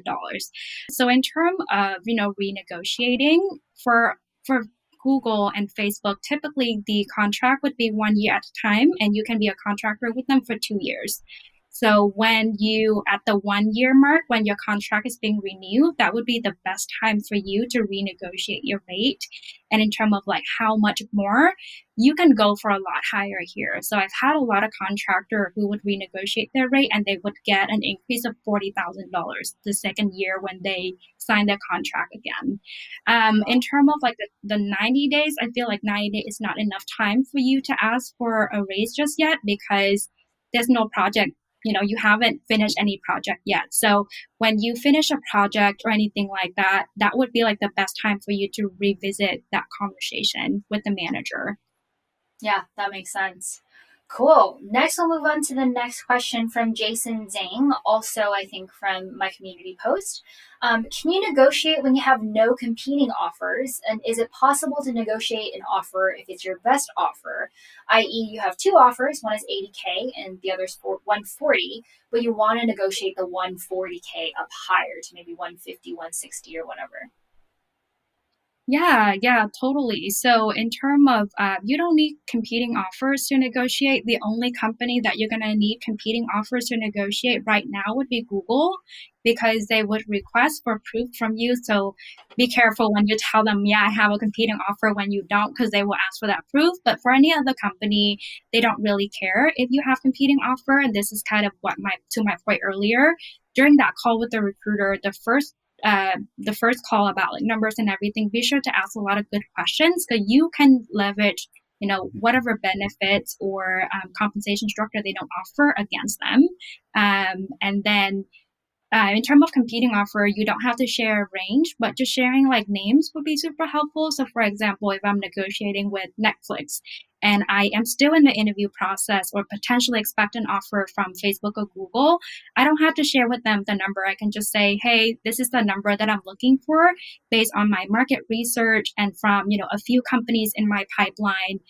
So in terms of, you know, renegotiating for for Google and Facebook, typically the contract would be one year at a time, and you can be a contractor with them for two years. So when you at the one year mark, when your contract is being renewed, that would be the best time for you to renegotiate your rate. And in terms of like how much more, you can go for a lot higher here. So I've had a lot of contractor who would renegotiate their rate and they would get an increase of forty thousand dollars the second year when they sign their contract again. Um, in terms of like the, the 90 days, I feel like 90 days is not enough time for you to ask for a raise just yet because there's no project you know you haven't finished any project yet. So when you finish a project or anything like that that would be like the best time for you to revisit that conversation with the manager. Yeah that makes sense Cool. Next, we'll move on to the next question from Jason Zhang, also, I think, from my community post. Um, can you negotiate when you have no competing offers? And is it possible to negotiate an offer if it's your best offer? I.e., you have two offers, one is 80K and the other is 140, but you want to negotiate the 140K up higher to maybe 150, 160, or whatever. Yeah, yeah, totally. So, in terms of, uh, you don't need competing offers to negotiate. The only company that you're going to need competing offers to negotiate right now would be Google because they would request for proof from you. So, be careful when you tell them, yeah, I have a competing offer when you don't, because they will ask for that proof. But for any other company, they don't really care if you have competing offer. And this is kind of what my, to my point earlier. During that call with the recruiter, the first uh, the first call about like numbers and everything, be sure to ask a lot of good questions because you can leverage, you know, whatever benefits or um, compensation structure they don't offer against them. Um, and then uh, in terms of competing offer, you don't have to share a range, but just sharing like names would be super helpful. So, for example, if I'm negotiating with Netflix and I am still in the interview process or potentially expect an offer from Facebook or Google, I don't have to share with them the number. I can just say, hey, this is the number that I'm looking for based on my market research and from, you know, a few companies in my pipeline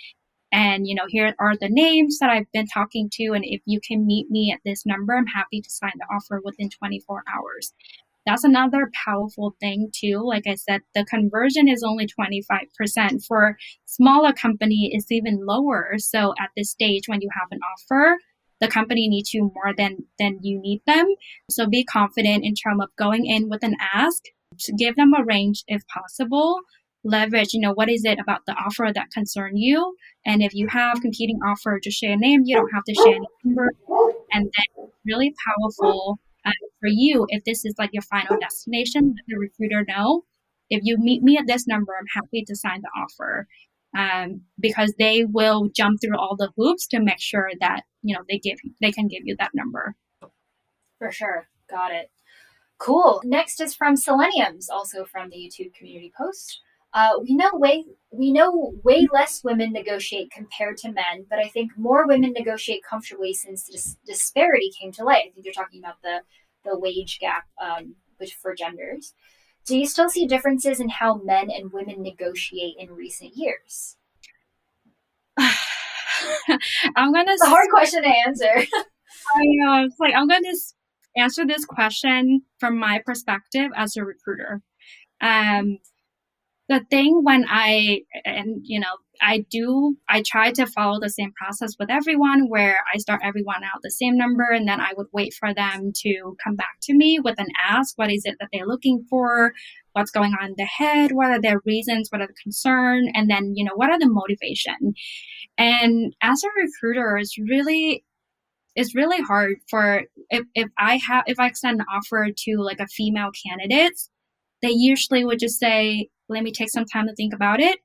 and you know here are the names that i've been talking to and if you can meet me at this number i'm happy to sign the offer within 24 hours. That's another powerful thing too. Like i said the conversion is only 25% for smaller company it's even lower. So at this stage when you have an offer the company needs you more than than you need them. So be confident in terms of going in with an ask. Give them a range if possible leverage, you know, what is it about the offer that concern you? And if you have competing offer, just share a name. You don't have to share any number. And then really powerful uh, for you if this is like your final destination, let the recruiter know. If you meet me at this number, I'm happy to sign the offer. Um, because they will jump through all the hoops to make sure that you know they give they can give you that number. For sure, got it. Cool. Next is from Seleniums, also from the YouTube community post. Uh, we know way we know way less women negotiate compared to men, but I think more women negotiate comfortably since this disparity came to light. I think you're talking about the the wage gap um, which for genders. Do you still see differences in how men and women negotiate in recent years? I'm gonna. It's a hard question to answer. I know. It's like I'm gonna answer this question from my perspective as a recruiter. Um, the thing when I, and you know, I do, I try to follow the same process with everyone where I start everyone out the same number and then I would wait for them to come back to me with an ask. What is it that they're looking for? What's going on in their head? What are their reasons? What are the concern? And then, you know, what are the motivation? And as a recruiter, it's really, it's really hard for if, if I have if I extend an offer to like a female candidate, they usually would just say, let me take some time to think about it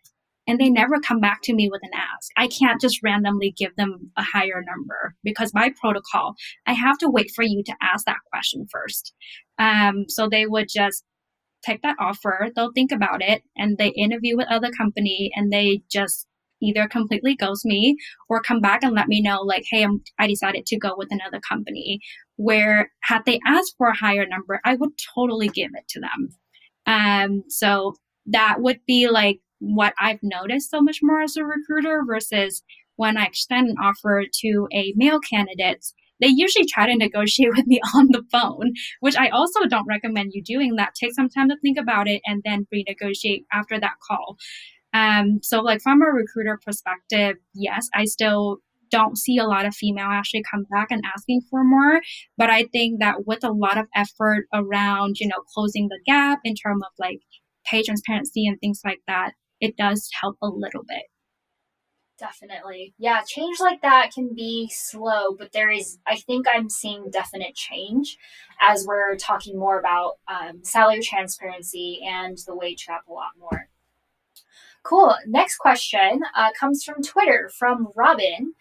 and they never come back to me with an ask. I can't just randomly give them a higher number because by protocol, I have to wait for you to ask that question first. Um, so they would just take that offer, they'll think about it, and they interview with other company, and they just either completely ghost me or come back and let me know like hey I'm, i decided to go with another company where had they asked for a higher number i would totally give it to them um, so that would be like what I've noticed so much more as a recruiter versus when I extend an offer to a male candidate, they usually try to negotiate with me on the phone, which I also don't recommend you doing that. Take some time to think about it and then renegotiate after that call. Um, so like from a recruiter perspective, yes, I still don't see a lot of female actually come back and asking for more. But I think that with a lot of effort around, you know, closing the gap in terms of like pay transparency and things like that, it does help a little bit. Definitely. Yeah, change like that can be slow, but there is, I think I'm seeing definite change as we're talking more about um, salary transparency and the wage gap a lot more. Cool. Next question uh, comes from Twitter from Robin.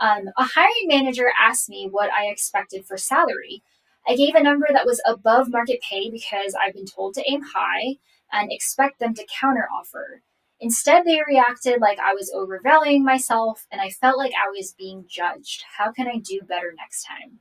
Um, a hiring manager asked me what I expected for salary. I gave a number that was above market pay because I've been told to aim high and expect them to counteroffer. Instead, they reacted like I was overvaluing myself and I felt like I was being judged. How can I do better next time?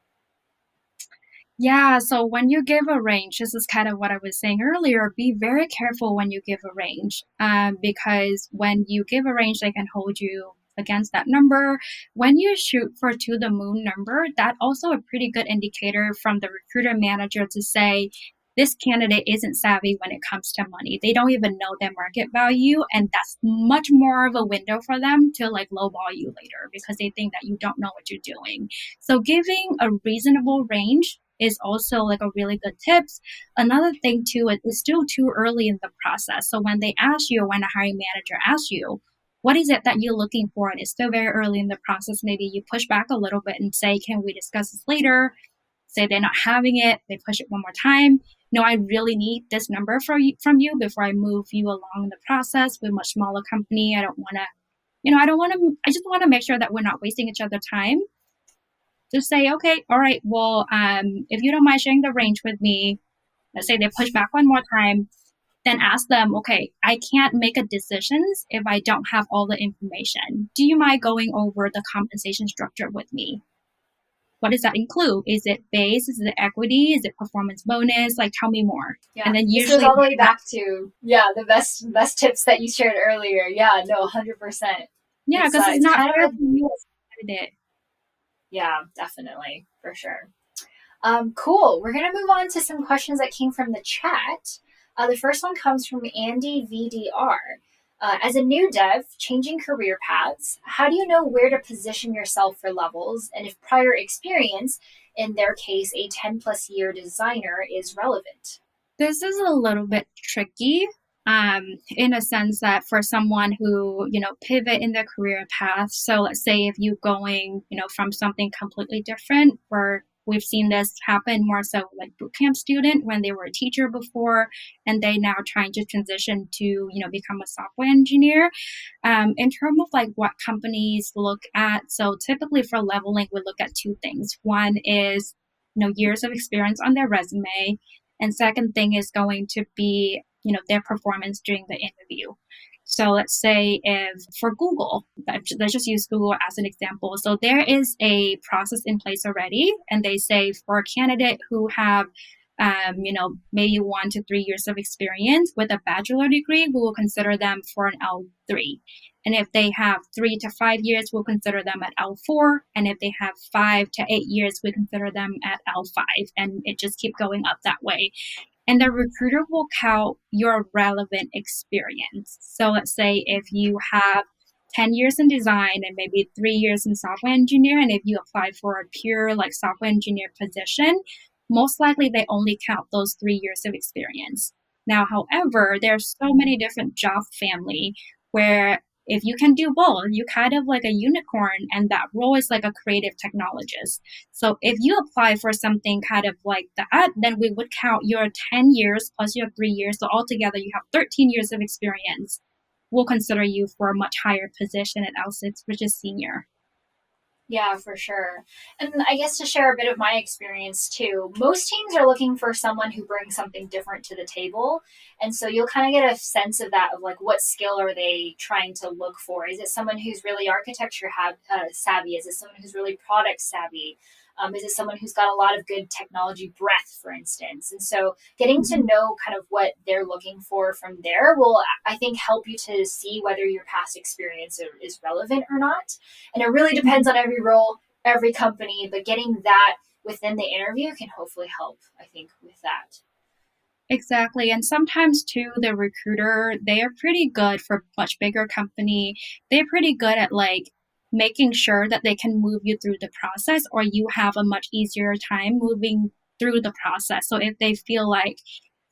Yeah, so when you give a range, this is kind of what I was saying earlier. Be very careful when you give a range, um, because when you give a range, they can hold you against that number. When you shoot for to the moon number, that also a pretty good indicator from the recruiter manager to say, this candidate isn't savvy when it comes to money. They don't even know their market value. And that's much more of a window for them to like lowball you later because they think that you don't know what you're doing. So giving a reasonable range is also like a really good tips. Another thing too, it's still too early in the process. So when they ask you, when a hiring manager asks you, what is it that you're looking for? And it's still very early in the process. Maybe you push back a little bit and say, can we discuss this later? Say they're not having it, they push it one more time no, I really need this number for you, from you before I move you along in the process with a much smaller company. I don't want to, you know, I don't want to, I just want to make sure that we're not wasting each other time. Just say, okay, all right, well, um, if you don't mind sharing the range with me, let's say they push back one more time, then ask them, okay, I can't make a decisions if I don't have all the information. Do you mind going over the compensation structure with me? What does that include? Is it base? Is it equity? Is it performance bonus? Like, tell me more. Yeah. And then usually this goes all the way back to yeah, the best best tips that you shared earlier. Yeah, no, hundred percent. Yeah, because it's, it's, not fair you it. Yeah, definitely for sure. Um, cool. We're gonna move on to some questions that came from the chat. Uh, the first one comes from Andy VDR. Uh, as a new dev, changing career paths, how do you know where to position yourself for levels and if prior experience, in their case, a 10 plus year designer, is relevant? This is a little bit tricky um, in a sense that for someone who, you know, pivot in their career path. So let's say if you're going, you know, from something completely different for We've seen this happen more so like bootcamp student when they were a teacher before and they now trying to transition to, you know, become a software engineer. Um, in terms of like what companies look at, so typically for leveling, we look at two things. One is, you know, years of experience on their resume. And second thing is going to be, you know, their performance during the interview. So let's say if for Google, let's just use Google as an example. So there is a process in place already, and they say for a candidate who have um, you know, maybe one to three years of experience with a bachelor degree, we will consider them for an L3. And if they have three to five years, we'll consider them at L4. And if they have five to eight years, we consider them at L5. And it just keep going up that way and the recruiter will count your relevant experience. So let's say if you have 10 years in design and maybe three years in software engineer. And if you apply for a pure like software engineer position, most likely they only count those three years of experience. Now, however, there are so many different job family where if you can do both, you kind of like a unicorn and that role is like a creative technologist. So if you apply for something kind of like that, then we would count your 10 years plus your three years. So altogether you have 13 years of experience. We'll consider you for a much higher position at L6, which is senior. Yeah, for sure. And I guess to share a bit of my experience too, most teams are looking for someone who brings something different to the table. And so you'll kind of get a sense of that of like what skill are they trying to look for? Is it someone who's really architecture have, uh, savvy? Is it someone who's really product savvy? Um, is it someone who's got a lot of good technology breadth, for instance? And so getting to mm-hmm. know kind of what they're looking for from there will, I think, help you to see whether your past experience is relevant or not. And it really depends on every role, every company, but getting that within the interview can hopefully help, I think, with that. Exactly. And sometimes too, the recruiter, they are pretty good for much bigger company. They're pretty good at like making sure that they can move you through the process or you have a much easier time moving through the process. So if they feel like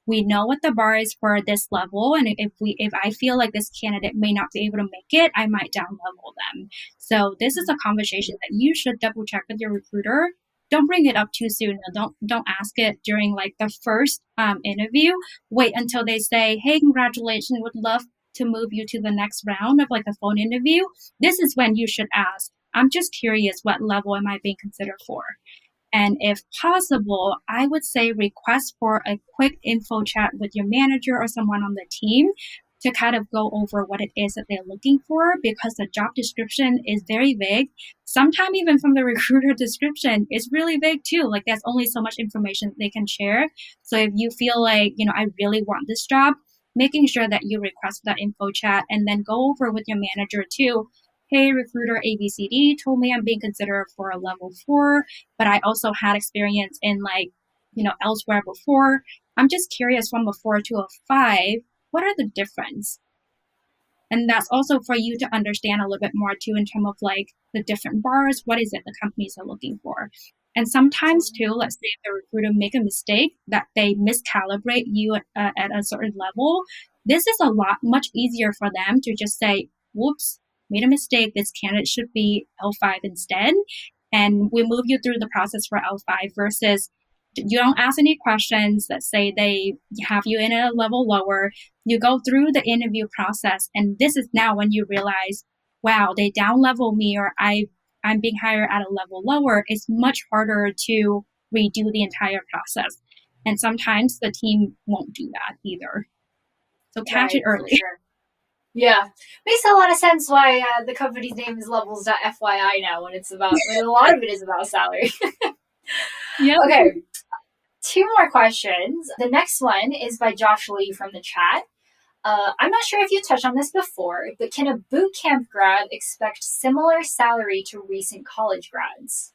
we know what the bar is for this level and if we if I feel like this candidate may not be able to make it, I might down level them. So this is a conversation that you should double check with your recruiter. Don't bring it up too soon. Don't don't ask it during like the first um, interview. Wait until they say, "Hey, congratulations! Would love to move you to the next round of like a phone interview, this is when you should ask, I'm just curious what level am I being considered for? And if possible, I would say request for a quick info chat with your manager or someone on the team to kind of go over what it is that they're looking for because the job description is very vague. Sometimes even from the recruiter description, it's really vague too. Like there's only so much information they can share. So if you feel like, you know, I really want this job, making sure that you request that info chat and then go over with your manager too. Hey, recruiter ABCD told me I'm being considered for a level four, but I also had experience in like, you know, elsewhere before. I'm just curious from a four to a five, what are the difference? And that's also for you to understand a little bit more too in terms of like the different bars. What is it the companies are looking for? And sometimes too, let's say if the recruiter make a mistake that they miscalibrate you at, uh, at a certain level, this is a lot much easier for them to just say, "Whoops, made a mistake. This candidate should be L5 instead." And we move you through the process for L5 versus you don't ask any questions that say they have you in a level lower. You go through the interview process, and this is now when you realize, wow, they down level me, or I I'm being hired at a level lower, it's much harder to redo the entire process. And sometimes the team won't do that either. So catch right, it early. Sure. Yeah, makes a lot of sense why uh, the company's name is Levels.fyi now when it's about when a lot of it is about salary. yeah. Okay. Two more questions. The next one is by Josh Lee from the chat. Uh, I'm not sure if you touched on this before, but can a boot camp grad expect similar salary to recent college grads?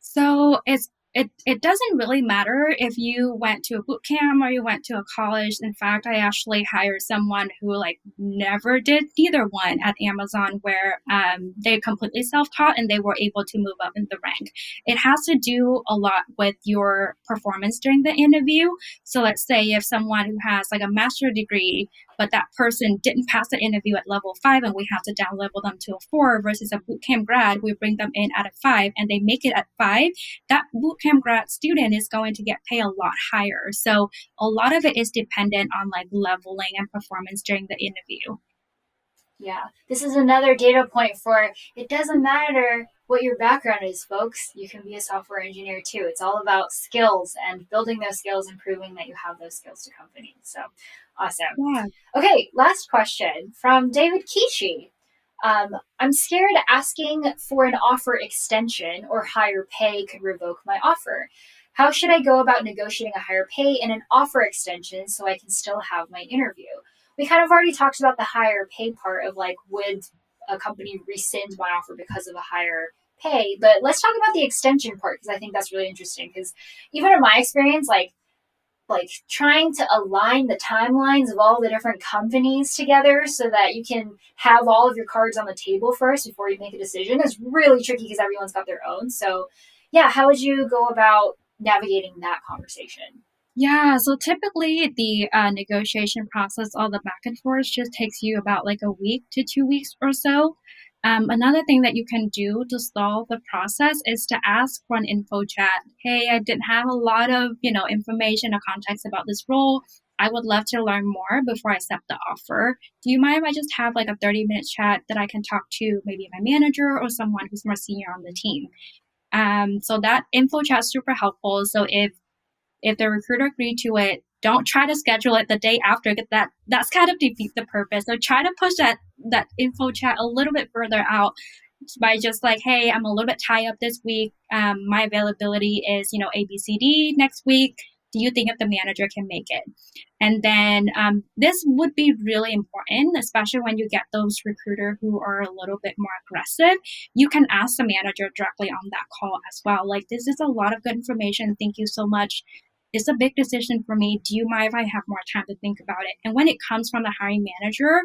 So it's it, it doesn't really matter if you went to a boot camp or you went to a college. In fact, I actually hired someone who like never did either one at Amazon where um, they completely self-taught and they were able to move up in the rank. It has to do a lot with your performance during the interview. So let's say if someone who has like a master degree but that person didn't pass the interview at level five and we have to down level them to a four versus a bootcamp grad, we bring them in at a five and they make it at five, that bootcamp grad student is going to get paid a lot higher. So a lot of it is dependent on like leveling and performance during the interview. Yeah, this is another data point for it doesn't matter what your background is, folks. You can be a software engineer too. It's all about skills and building those skills and proving that you have those skills to companies. So awesome. Yeah. Okay, last question from David Kishi. Um, I'm scared asking for an offer extension or higher pay could revoke my offer. How should I go about negotiating a higher pay and an offer extension so I can still have my interview? we kind of already talked about the higher pay part of like would a company rescind my offer because of a higher pay but let's talk about the extension part because i think that's really interesting because even in my experience like like trying to align the timelines of all the different companies together so that you can have all of your cards on the table first before you make a decision is really tricky because everyone's got their own. So, yeah, how would you go about navigating that conversation? Yeah, so typically the uh, negotiation process, all the back and forth, just takes you about like a week to two weeks or so. Um, another thing that you can do to stall the process is to ask for an info chat. Hey, I didn't have a lot of you know information or context about this role. I would love to learn more before I accept the offer. Do you mind if I just have like a 30 minute chat that I can talk to maybe my manager or someone who's more senior on the team? Um, so that info chat is super helpful. So if if the recruiter agreed to it, don't try to schedule it the day after. That that's kind of defeat the purpose. So try to push that that info chat a little bit further out by just like, hey, I'm a little bit tied up this week. Um, my availability is you know ABCD next week. Do you think if the manager can make it? And then um, this would be really important, especially when you get those recruiter who are a little bit more aggressive. You can ask the manager directly on that call as well. Like, this is a lot of good information. Thank you so much it's a big decision for me. Do you mind if I have more time to think about it? And when it comes from the hiring manager,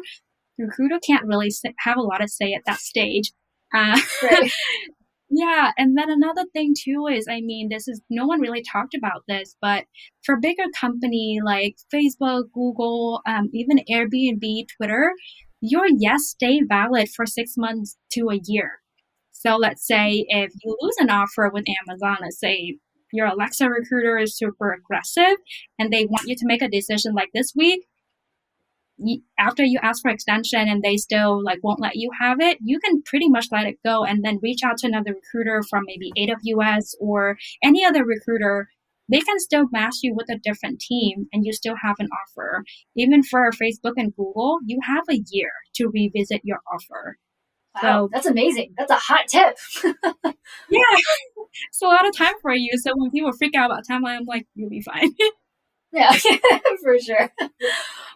the recruiter can't really have a lot of say at that stage. Uh, right. yeah. And then another thing too is, I mean, this is, no one really talked about this, but for bigger company like Facebook, Google, um, even Airbnb, Twitter, your yes stay valid for six months to a year. So let's say if you lose an offer with Amazon, let's say your Alexa recruiter is super aggressive and they want you to make a decision like this week, after you ask for extension and they still like won't let you have it, you can pretty much let it go and then reach out to another recruiter from maybe AWS or any other recruiter. They can still match you with a different team and you still have an offer. Even for Facebook and Google, you have a year to revisit your offer. Wow, so that's amazing. That's a hot tip. yeah, it's a lot of time for you. So when people freak out about timeline, I'm like, you'll be fine. yeah, for sure.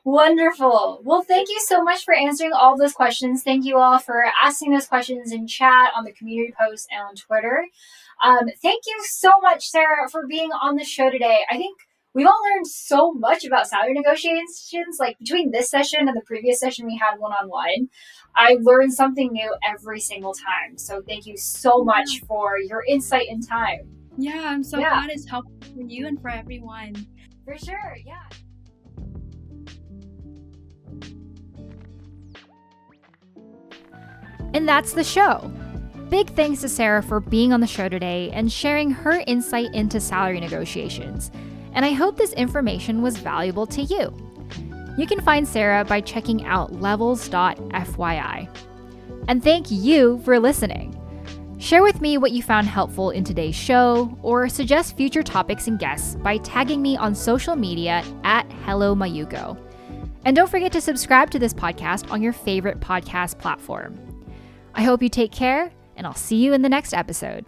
Wonderful. Well, thank you so much for answering all those questions. Thank you all for asking those questions in chat, on the community post, and on Twitter. Um, thank you so much, Sarah, for being on the show today. I think we've all learned so much about salary negotiations, like between this session and the previous session we had one on one. I learned something new every single time. So thank you so much for your insight and time. Yeah, I'm so yeah. glad it's helpful for you and for everyone. For sure, yeah. And that's the show. Big thanks to Sarah for being on the show today and sharing her insight into salary negotiations. And I hope this information was valuable to you. You can find Sarah by checking out levels.fyi. And thank you for listening. Share with me what you found helpful in today's show, or suggest future topics and guests by tagging me on social media at Hello Mayuko. And don't forget to subscribe to this podcast on your favorite podcast platform. I hope you take care, and I'll see you in the next episode.